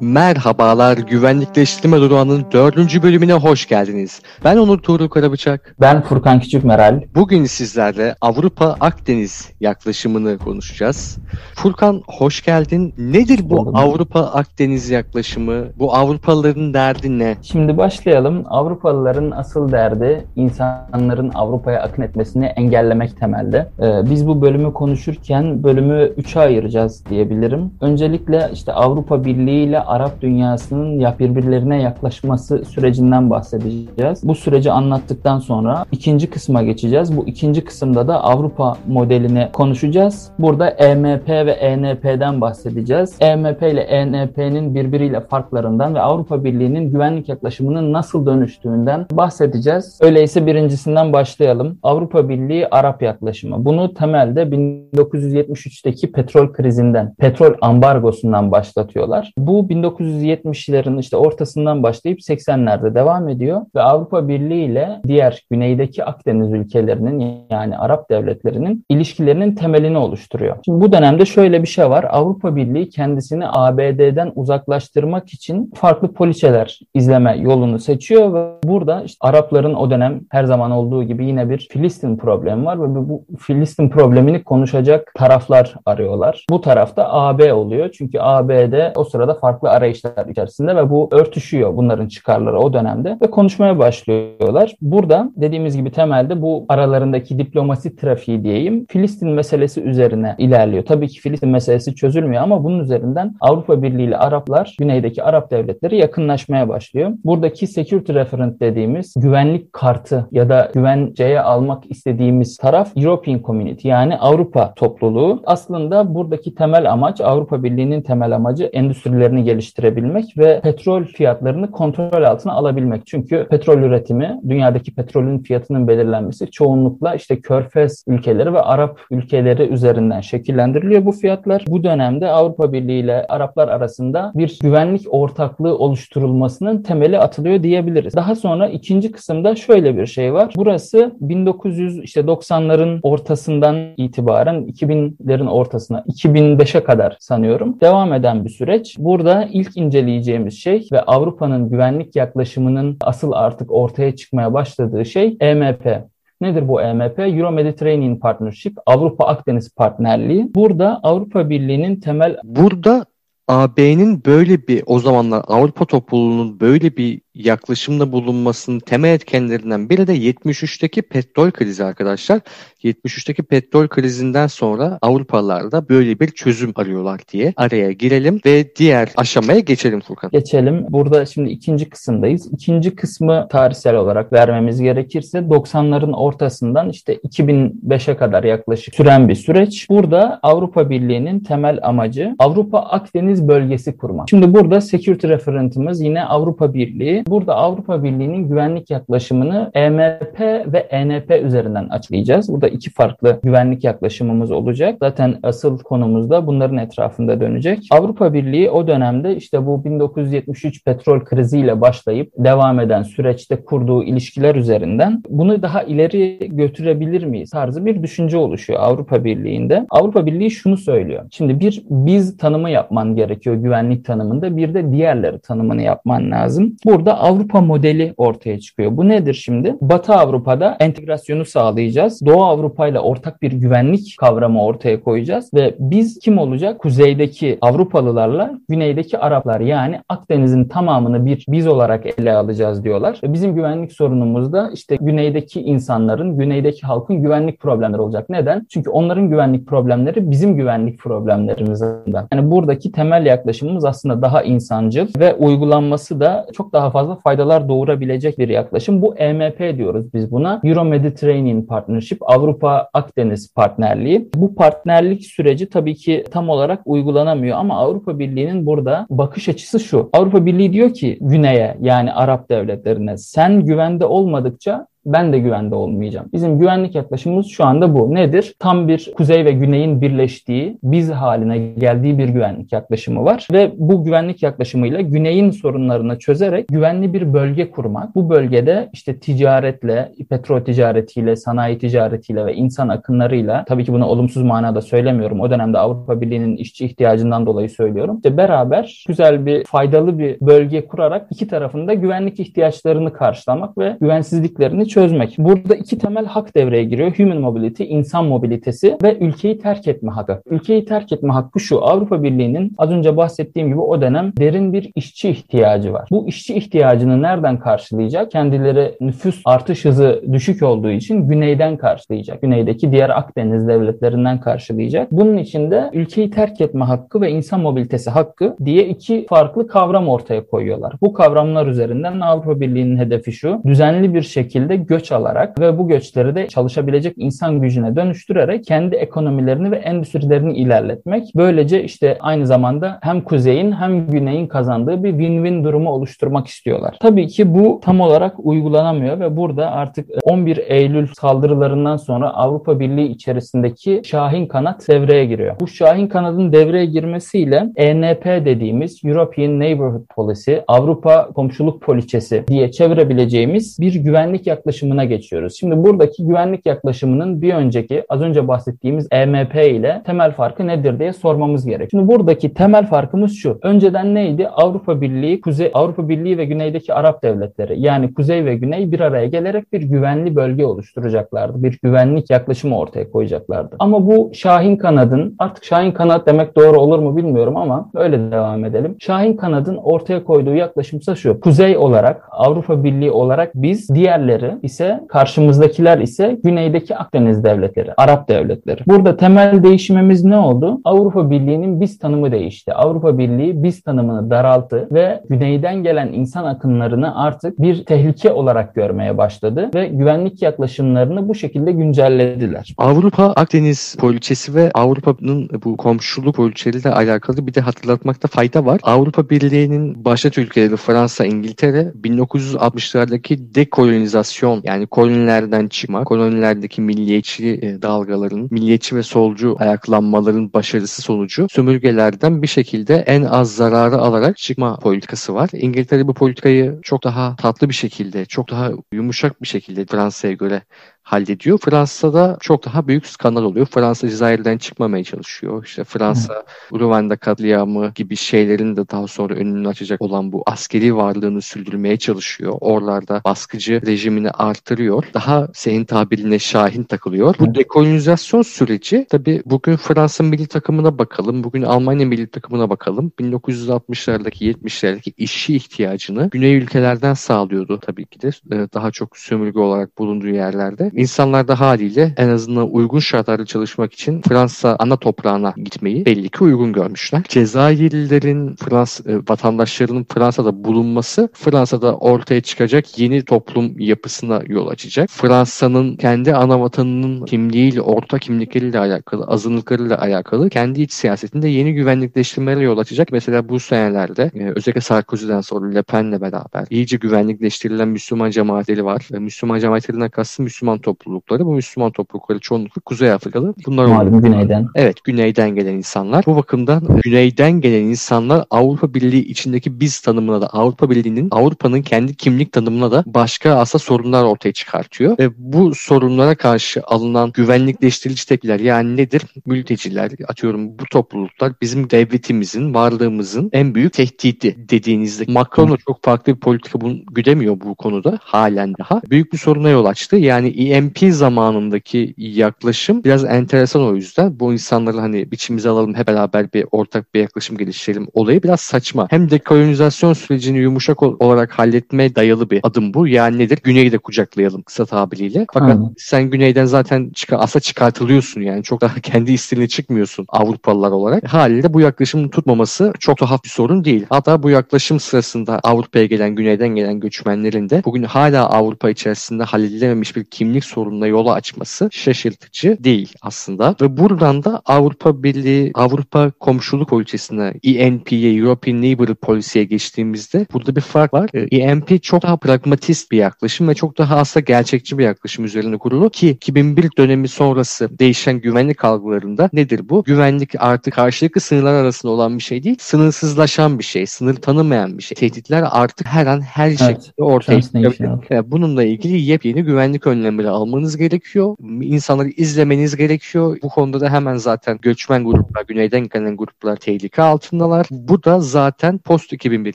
Merhabalar, Güvenlikleştirme Durağı'nın dördüncü bölümüne hoş geldiniz. Ben Onur Tuğrul Karabıçak. Ben Furkan Küçük Meral. Bugün sizlerle Avrupa-Akdeniz yaklaşımını konuşacağız. Furkan hoş geldin. Nedir bu Buldum. Avrupa-Akdeniz yaklaşımı? Bu Avrupalıların derdi ne? Şimdi başlayalım. Avrupalıların asıl derdi insanların Avrupa'ya akın etmesini engellemek temelde. Ee, biz bu bölümü konuşurken bölümü üçe ayıracağız diyebilirim. Öncelikle işte Avrupa Birliği ile Arap dünyasının ya birbirlerine yaklaşması sürecinden bahsedeceğiz. Bu süreci anlattıktan sonra ikinci kısma geçeceğiz. Bu ikinci kısımda da Avrupa modelini konuşacağız. Burada EMP ve ENP'den bahsedeceğiz. EMP ile ENP'nin birbiriyle farklarından ve Avrupa Birliği'nin güvenlik yaklaşımının nasıl dönüştüğünden bahsedeceğiz. Öyleyse birincisinden başlayalım. Avrupa Birliği Arap yaklaşımı. Bunu temelde 1973'teki petrol krizinden, petrol ambargosundan başlatıyorlar. Bu 1970'lerin işte ortasından başlayıp 80'lerde devam ediyor ve Avrupa Birliği ile diğer güneydeki Akdeniz ülkelerinin yani Arap devletlerinin ilişkilerinin temelini oluşturuyor. Şimdi bu dönemde şöyle bir şey var. Avrupa Birliği kendisini ABD'den uzaklaştırmak için farklı poliçeler izleme yolunu seçiyor ve burada işte Arapların o dönem her zaman olduğu gibi yine bir Filistin problemi var ve bu Filistin problemini konuşacak taraflar arıyorlar. Bu tarafta AB oluyor. Çünkü ABD o sırada farklı arayışlar içerisinde ve bu örtüşüyor bunların çıkarları o dönemde ve konuşmaya başlıyorlar. Burada dediğimiz gibi temelde bu aralarındaki diplomasi trafiği diyeyim Filistin meselesi üzerine ilerliyor. Tabii ki Filistin meselesi çözülmüyor ama bunun üzerinden Avrupa Birliği ile Araplar, güneydeki Arap devletleri yakınlaşmaya başlıyor. Buradaki security referent dediğimiz güvenlik kartı ya da güvenceye almak istediğimiz taraf European Community yani Avrupa topluluğu. Aslında buradaki temel amaç Avrupa Birliği'nin temel amacı endüstrilerini geliştirebilmek ve petrol fiyatlarını kontrol altına alabilmek. Çünkü petrol üretimi, dünyadaki petrolün fiyatının belirlenmesi çoğunlukla işte Körfez ülkeleri ve Arap ülkeleri üzerinden şekillendiriliyor bu fiyatlar. Bu dönemde Avrupa Birliği ile Araplar arasında bir güvenlik ortaklığı oluşturulmasının temeli atılıyor diyebiliriz. Daha sonra ikinci kısımda şöyle bir şey var. Burası 1900 işte 90'ların ortasından itibaren 2000'lerin ortasına 2005'e kadar sanıyorum devam eden bir süreç. Burada ilk inceleyeceğimiz şey ve Avrupa'nın güvenlik yaklaşımının asıl artık ortaya çıkmaya başladığı şey EMP. Nedir bu EMP? Euro-Mediterranean Partnership, Avrupa Akdeniz Partnerliği. Burada Avrupa Birliği'nin temel... Burada AB'nin böyle bir o zamanlar Avrupa topluluğunun böyle bir yaklaşımda bulunmasının temel etkenlerinden biri de 73'teki petrol krizi arkadaşlar. 73'teki petrol krizinden sonra Avrupalılar da böyle bir çözüm arıyorlar diye araya girelim ve diğer aşamaya geçelim Furkan. Geçelim. Burada şimdi ikinci kısımdayız. İkinci kısmı tarihsel olarak vermemiz gerekirse 90'ların ortasından işte 2005'e kadar yaklaşık süren bir süreç. Burada Avrupa Birliği'nin temel amacı Avrupa Akdeniz bölgesi kurmak. Şimdi burada security referentimiz yine Avrupa Birliği Burada Avrupa Birliği'nin güvenlik yaklaşımını EMP ve ENP üzerinden açıklayacağız. Burada iki farklı güvenlik yaklaşımımız olacak. Zaten asıl konumuz da bunların etrafında dönecek. Avrupa Birliği o dönemde işte bu 1973 petrol kriziyle başlayıp devam eden süreçte kurduğu ilişkiler üzerinden bunu daha ileri götürebilir miyiz tarzı bir düşünce oluşuyor Avrupa Birliği'nde. Avrupa Birliği şunu söylüyor. Şimdi bir biz tanımı yapman gerekiyor güvenlik tanımında. Bir de diğerleri tanımını yapman lazım. Burada Avrupa modeli ortaya çıkıyor. Bu nedir şimdi? Batı Avrupa'da entegrasyonu sağlayacağız. Doğu Avrupa ile ortak bir güvenlik kavramı ortaya koyacağız ve biz kim olacak? Kuzeydeki Avrupalılarla güneydeki Araplar yani Akdeniz'in tamamını bir biz olarak ele alacağız diyorlar. Ve bizim güvenlik sorunumuz da işte güneydeki insanların, güneydeki halkın güvenlik problemleri olacak. Neden? Çünkü onların güvenlik problemleri bizim güvenlik problemlerimizden. Yani buradaki temel yaklaşımımız aslında daha insancıl ve uygulanması da çok daha fazla faydalar doğurabilecek bir yaklaşım. Bu EMP diyoruz biz buna. Euro-Mediterranean Partnership, Avrupa-Akdeniz partnerliği. Bu partnerlik süreci tabii ki tam olarak uygulanamıyor ama Avrupa Birliği'nin burada bakış açısı şu. Avrupa Birliği diyor ki güneye yani Arap devletlerine sen güvende olmadıkça ben de güvende olmayacağım. Bizim güvenlik yaklaşımımız şu anda bu. Nedir? Tam bir kuzey ve güneyin birleştiği, biz haline geldiği bir güvenlik yaklaşımı var ve bu güvenlik yaklaşımıyla güneyin sorunlarını çözerek güvenli bir bölge kurmak. Bu bölgede işte ticaretle, petrol ticaretiyle, sanayi ticaretiyle ve insan akınlarıyla tabii ki bunu olumsuz manada söylemiyorum. O dönemde Avrupa Birliği'nin işçi ihtiyacından dolayı söylüyorum. İşte beraber güzel bir faydalı bir bölge kurarak iki tarafında güvenlik ihtiyaçlarını karşılamak ve güvensizliklerini çözmek. Burada iki temel hak devreye giriyor. Human mobility, insan mobilitesi ve ülkeyi terk etme hakkı. Ülkeyi terk etme hakkı şu. Avrupa Birliği'nin az önce bahsettiğim gibi o dönem derin bir işçi ihtiyacı var. Bu işçi ihtiyacını nereden karşılayacak? Kendileri nüfus artış hızı düşük olduğu için güneyden karşılayacak. Güneydeki diğer Akdeniz devletlerinden karşılayacak. Bunun için de ülkeyi terk etme hakkı ve insan mobilitesi hakkı diye iki farklı kavram ortaya koyuyorlar. Bu kavramlar üzerinden Avrupa Birliği'nin hedefi şu. Düzenli bir şekilde göç alarak ve bu göçleri de çalışabilecek insan gücüne dönüştürerek kendi ekonomilerini ve endüstrilerini ilerletmek. Böylece işte aynı zamanda hem kuzeyin hem güneyin kazandığı bir win-win durumu oluşturmak istiyorlar. Tabii ki bu tam olarak uygulanamıyor ve burada artık 11 Eylül saldırılarından sonra Avrupa Birliği içerisindeki Şahin kanat devreye giriyor. Bu Şahin kanadın devreye girmesiyle ENP dediğimiz European Neighborhood Policy, Avrupa komşuluk poliçesi diye çevirebileceğimiz bir güvenlik yaklaşımına geçiyoruz. Şimdi buradaki güvenlik yaklaşımının bir önceki az önce bahsettiğimiz EMP ile temel farkı nedir diye sormamız gerek. Şimdi buradaki temel farkımız şu. Önceden neydi? Avrupa Birliği, Kuzey Avrupa Birliği ve güneydeki Arap devletleri yani Kuzey ve Güney bir araya gelerek bir güvenli bölge oluşturacaklardı. Bir güvenlik yaklaşımı ortaya koyacaklardı. Ama bu Şahin kanadın artık Şahin kanat demek doğru olur mu bilmiyorum ama öyle devam edelim. Şahin kanadın ortaya koyduğu yaklaşımsa şu. Kuzey olarak Avrupa Birliği olarak biz diğerleri ise karşımızdakiler ise güneydeki Akdeniz devletleri, Arap devletleri. Burada temel değişimimiz ne oldu? Avrupa Birliği'nin biz tanımı değişti. Avrupa Birliği biz tanımını daralttı ve güneyden gelen insan akınlarını artık bir tehlike olarak görmeye başladı ve güvenlik yaklaşımlarını bu şekilde güncellediler. Avrupa Akdeniz poliçesi ve Avrupa'nın bu komşuluk poliçeleriyle alakalı bir de hatırlatmakta fayda var. Avrupa Birliği'nin başat ülkeleri Fransa, İngiltere 1960'lardaki dekolonizasyon yani kolonilerden çıkma, kolonilerdeki milliyetçi e, dalgaların, milliyetçi ve solcu ayaklanmaların başarısı sonucu sömürgelerden bir şekilde en az zararı alarak çıkma politikası var. İngiltere bu politikayı çok daha tatlı bir şekilde, çok daha yumuşak bir şekilde Fransa'ya göre hallediyor. Fransa'da çok daha büyük skandal oluyor. Fransa Cezayir'den çıkmamaya çalışıyor. İşte Fransa Hı. Rwanda katliamı gibi şeylerin de daha sonra önünü açacak olan bu askeri varlığını sürdürmeye çalışıyor. Oralarda baskıcı rejimini artırıyor. Daha senin tabirine şahin takılıyor. Bu dekolonizasyon süreci tabi bugün Fransa milli takımına bakalım. Bugün Almanya milli takımına bakalım. 1960'lardaki 70'lerdeki işçi ihtiyacını güney ülkelerden sağlıyordu tabii ki de. Ee, daha çok sömürge olarak bulunduğu yerlerde. İnsanlar da haliyle en azından uygun şartlarda çalışmak için Fransa ana toprağına gitmeyi belli ki uygun görmüşler. Cezayirlilerin Frans e, vatandaşlarının Fransa'da bulunması Fransa'da ortaya çıkacak yeni toplum yapısına yol açacak. Fransa'nın kendi ana vatanının kimliğiyle, orta kimlikleriyle alakalı, azınlıklarıyla alakalı kendi iç siyasetinde yeni güvenlikleştirmelere yol açacak. Mesela bu senelerde e, özellikle Sarkozy'den sonra Le Pen'le beraber iyice güvenlikleştirilen Müslüman cemaatleri var. Ve Müslüman cemaatlerinden kastım Müslüman toplulukları. Bu Müslüman toplulukları çoğunlukla Kuzey Afrikalı. Bunlar Malum güneyden. Evet güneyden gelen insanlar. Bu bakımdan güneyden gelen insanlar Avrupa Birliği içindeki biz tanımına da Avrupa Birliği'nin Avrupa'nın kendi kimlik tanımına da başka aslında sorunlar ortaya çıkartıyor. Ve bu sorunlara karşı alınan güvenlikleştirici tepkiler yani nedir? Mülteciler atıyorum bu topluluklar bizim devletimizin, varlığımızın en büyük tehdidi dediğinizde Macron da çok farklı bir politika bunu güdemiyor bu konuda halen daha. Büyük bir soruna yol açtı. Yani EMP zamanındaki yaklaşım biraz enteresan o yüzden. Bu insanları hani biçimize alalım hep beraber bir ortak bir yaklaşım geliştirelim olayı biraz saçma. Hem dekolonizasyon sürecini yumuşak olarak halletmeye dayalı bir adım bu. Yani nedir? Güneyi de kucaklayalım kısa tabiriyle. Fakat Aynen. sen güneyden zaten çıkar, asa çıkartılıyorsun yani. Çok daha kendi isteğine çıkmıyorsun Avrupalılar olarak. Haliyle bu yaklaşımın tutmaması çok tuhaf bir sorun değil. Hatta bu yaklaşım sırasında Avrupa'ya gelen, güneyden gelen göçmenlerin de bugün hala Avrupa içerisinde halledilememiş bir kimlik güvenlik sorununa yolu açması şaşırtıcı değil aslında. Ve buradan da Avrupa Birliği, Avrupa komşuluk politisine ENP'ye, European Neighborhood Policy'ye geçtiğimizde burada bir fark var. ENP çok daha pragmatist bir yaklaşım ve çok daha aslında gerçekçi bir yaklaşım üzerine kurulu ki 2001 dönemi sonrası değişen güvenlik algılarında nedir bu? Güvenlik artık karşılıklı sınırlar arasında olan bir şey değil, sınırsızlaşan bir şey, sınır tanımayan bir şey. Tehditler artık her an her evet, şekilde ortaya çıkabilir. Bununla ilgili yepyeni güvenlik önlemleri almanız gerekiyor. İnsanları izlemeniz gerekiyor. Bu konuda da hemen zaten göçmen gruplar, güneyden gelen gruplar tehlike altındalar. Bu da zaten post 2001,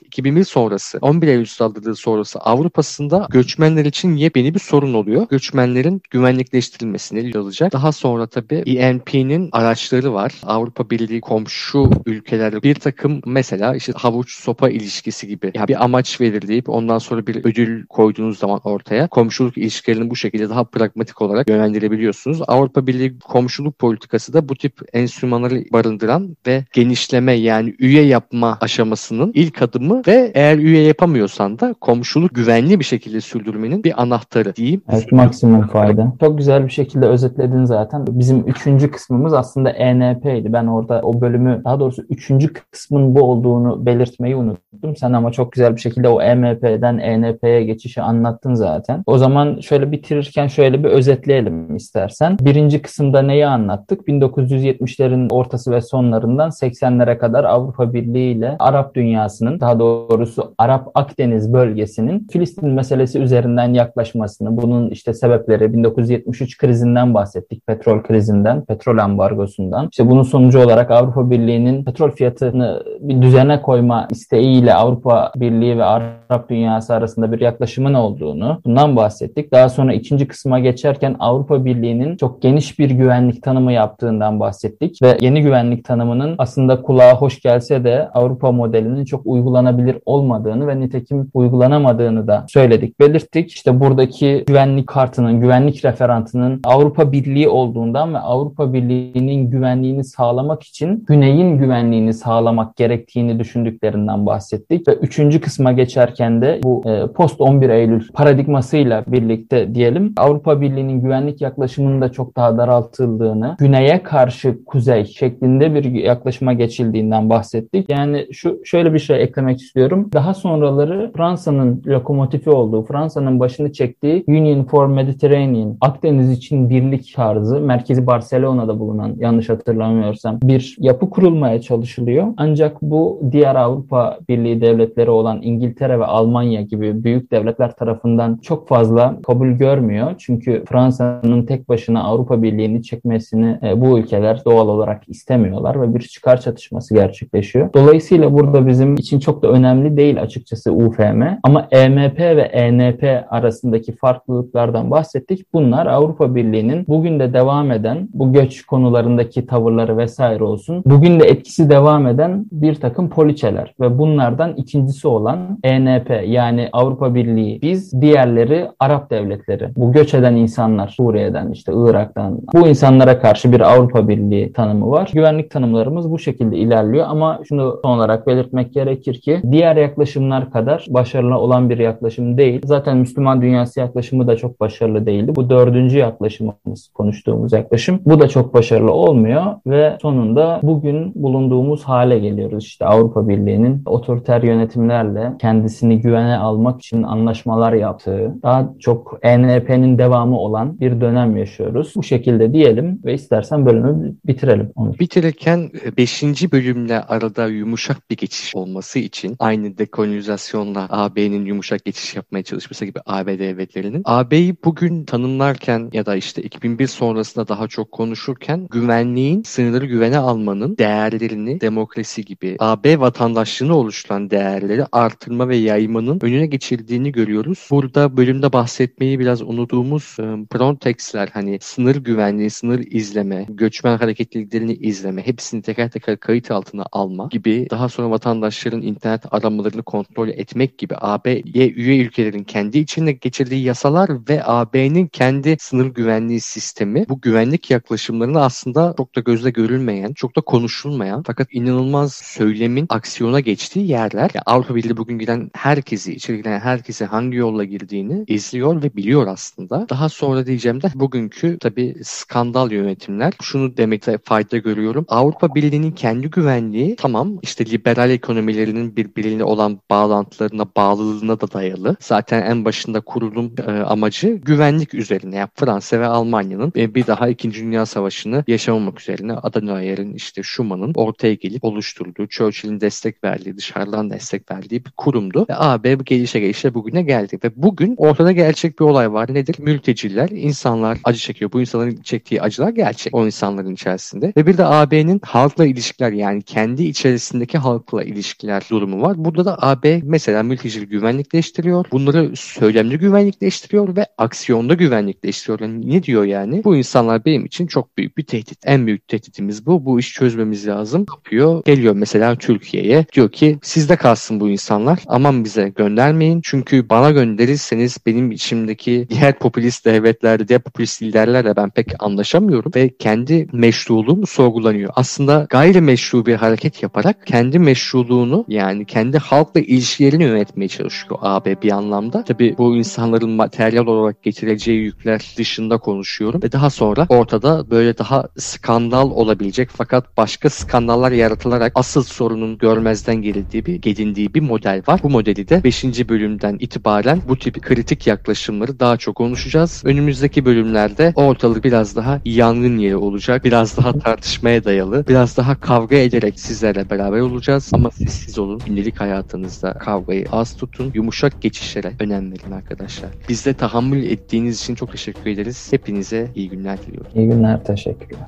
2001 sonrası, 11 Eylül saldırıları sonrası Avrupa'sında göçmenler için yepyeni bir sorun oluyor. Göçmenlerin güvenlikleştirilmesini alacak. Daha sonra tabii ENP'nin araçları var. Avrupa Birliği komşu ülkeler bir takım mesela işte havuç sopa ilişkisi gibi yani bir amaç verilip ondan sonra bir ödül koyduğunuz zaman ortaya komşuluk ilişkilerini bu şekilde daha pragmatik olarak yönlendirebiliyorsunuz. Avrupa Birliği komşuluk politikası da bu tip enstrümanları barındıran ve genişleme yani üye yapma aşamasının ilk adımı ve eğer üye yapamıyorsan da komşuluk güvenli bir şekilde sürdürmenin bir anahtarı diyeyim. Evet maksimum fayda. Çok güzel bir şekilde özetledin zaten. Bizim üçüncü kısmımız aslında ENP'ydi. Ben orada o bölümü daha doğrusu üçüncü kısmın bu olduğunu belirtmeyi unuttum. Sen ama çok güzel bir şekilde o EMP'den ENP'ye geçişi anlattın zaten. O zaman şöyle bitirirken şöyle bir özetleyelim istersen. Birinci kısımda neyi anlattık? 1970'lerin ortası ve sonlarından 80'lere kadar Avrupa Birliği ile Arap dünyasının daha doğrusu Arap Akdeniz bölgesinin Filistin meselesi üzerinden yaklaşmasını, bunun işte sebepleri 1973 krizinden bahsettik. Petrol krizinden, petrol ambargosundan. İşte bunun sonucu olarak Avrupa Birliği'nin petrol fiyatını bir düzene koyma isteğiyle Avrupa Birliği ve Arap dünyası arasında bir yaklaşımın olduğunu bundan bahsettik. Daha sonra ikinci kısma geçerken Avrupa Birliği'nin çok geniş bir güvenlik tanımı yaptığından bahsettik ve yeni güvenlik tanımının aslında kulağa hoş gelse de Avrupa modelinin çok uygulanabilir olmadığını ve nitekim uygulanamadığını da söyledik, belirttik. İşte buradaki güvenlik kartının, güvenlik referantının Avrupa Birliği olduğundan ve Avrupa Birliği'nin güvenliğini sağlamak için güneyin güvenliğini sağlamak gerektiğini düşündüklerinden bahsettik ve üçüncü kısma geçerken de bu e, post 11 Eylül paradigmasıyla birlikte diyelim Avrupa Birliği'nin güvenlik yaklaşımının da çok daha daraltıldığını, güneye karşı kuzey şeklinde bir yaklaşıma geçildiğinden bahsettik. Yani şu şöyle bir şey eklemek istiyorum. Daha sonraları Fransa'nın lokomotifi olduğu, Fransa'nın başını çektiği Union for Mediterranean, Akdeniz için birlik tarzı, merkezi Barcelona'da bulunan yanlış hatırlamıyorsam bir yapı kurulmaya çalışılıyor. Ancak bu diğer Avrupa Birliği devletleri olan İngiltere ve Almanya gibi büyük devletler tarafından çok fazla kabul görmüyor. Çünkü Fransa'nın tek başına Avrupa Birliği'ni çekmesini e, bu ülkeler doğal olarak istemiyorlar ve bir çıkar çatışması gerçekleşiyor. Dolayısıyla burada bizim için çok da önemli değil açıkçası UFM ama EMP ve ENP arasındaki farklılıklardan bahsettik. Bunlar Avrupa Birliği'nin bugün de devam eden bu göç konularındaki tavırları vesaire olsun. Bugün de etkisi devam eden bir takım poliçeler ve bunlardan ikincisi olan ENP yani Avrupa Birliği biz diğerleri Arap devletleri. Bu göç eden insanlar Suriye'den işte Irak'tan bu insanlara karşı bir Avrupa Birliği tanımı var. Güvenlik tanımlarımız bu şekilde ilerliyor ama şunu son olarak belirtmek gerekir ki diğer yaklaşımlar kadar başarılı olan bir yaklaşım değil. Zaten Müslüman dünyası yaklaşımı da çok başarılı değildi. Bu dördüncü yaklaşımımız konuştuğumuz yaklaşım. Bu da çok başarılı olmuyor ve sonunda bugün bulunduğumuz hale geliyoruz. İşte Avrupa Birliği'nin otoriter yönetimlerle kendisini güvene almak için anlaşmalar yaptığı, daha çok ENP'nin devamı olan bir dönem yaşıyoruz. Bu şekilde diyelim ve istersen bölümü bitirelim. Onu. Bitirirken 5. bölümle arada yumuşak bir geçiş olması için aynı dekolonizasyonla AB'nin yumuşak geçiş yapmaya çalışması gibi AB devletlerinin AB'yi bugün tanımlarken ya da işte 2001 sonrasında daha çok konuşurken güvenliğin sınırları güvene almanın değerlerini demokrasi gibi AB vatandaşlığını oluşturan değerleri artırma ve yaymanın önüne geçildiğini görüyoruz. Burada bölümde bahsetmeyi biraz unuttuğumuz e, Frontex'ler hani sınır güvenliği, sınır izleme, göçmen hareketliliklerini izleme, hepsini teker teker kayıt altına alma gibi daha sonra vatandaşların internet aramalarını kontrol etmek gibi AB'ye üye ülkelerin kendi içinde geçirdiği yasalar ve AB'nin kendi sınır güvenliği sistemi bu güvenlik yaklaşımlarını aslında çok da gözle görülmeyen, çok da konuşulmayan fakat inanılmaz söylemin aksiyona geçtiği yerler. Yani Avrupa Birliği bugün giden herkesi, içeri giren herkese hangi yolla girdiğini izliyor ve biliyor aslında aslında. Daha sonra diyeceğim de bugünkü tabii skandal yönetimler. Şunu demekte fayda görüyorum. Avrupa Birliği'nin kendi güvenliği tamam işte liberal ekonomilerinin birbiriyle olan bağlantılarına, bağlılığına da dayalı. Zaten en başında kurulum e, amacı güvenlik üzerine. Yani Fransa ve Almanya'nın e, bir daha 2. Dünya Savaşı'nı yaşamamak üzerine Adenauer'in işte Schumann'ın ortaya gelip oluşturduğu, Churchill'in destek verdiği, dışarıdan destek verdiği bir kurumdu. Ve AB gelişe gelişe bugüne geldi. Ve bugün ortada gerçek bir olay var. Nedir? Mülteciler, insanlar acı çekiyor. Bu insanların çektiği acılar gerçek o insanların içerisinde. Ve bir de AB'nin halkla ilişkiler yani kendi içerisindeki halkla ilişkiler durumu var. Burada da AB mesela mültecileri güvenlikleştiriyor. Bunları söylemli güvenlikleştiriyor ve aksiyonda güvenlikleştiriyor. Yani ne diyor yani? Bu insanlar benim için çok büyük bir tehdit. En büyük tehditimiz bu. Bu iş çözmemiz lazım. Yapıyor. Geliyor mesela Türkiye'ye. Diyor ki sizde kalsın bu insanlar. Aman bize göndermeyin. Çünkü bana gönderirseniz benim içimdeki diğer popülist devletlerde, popülist liderlerle ben pek anlaşamıyorum ve kendi meşruluğum sorgulanıyor. Aslında gayrimeşru bir hareket yaparak kendi meşruluğunu yani kendi halkla ilişkilerini yönetmeye çalışıyor AB bir anlamda. Tabi bu insanların materyal olarak getireceği yükler dışında konuşuyorum ve daha sonra ortada böyle daha skandal olabilecek fakat başka skandallar yaratılarak asıl sorunun görmezden gelindiği bir gedindiği bir model var. Bu modeli de 5. bölümden itibaren bu tip kritik yaklaşımları daha çok konuşacağız. Önümüzdeki bölümlerde ortalık biraz daha yangın yeri olacak. Biraz daha tartışmaya dayalı. Biraz daha kavga ederek sizlerle beraber olacağız. Ama sessiz olun. Gündelik hayatınızda kavgayı az tutun. Yumuşak geçişlere önem verin arkadaşlar. Bizde tahammül ettiğiniz için çok teşekkür ederiz. Hepinize iyi günler diliyorum. İyi günler. Teşekkürler.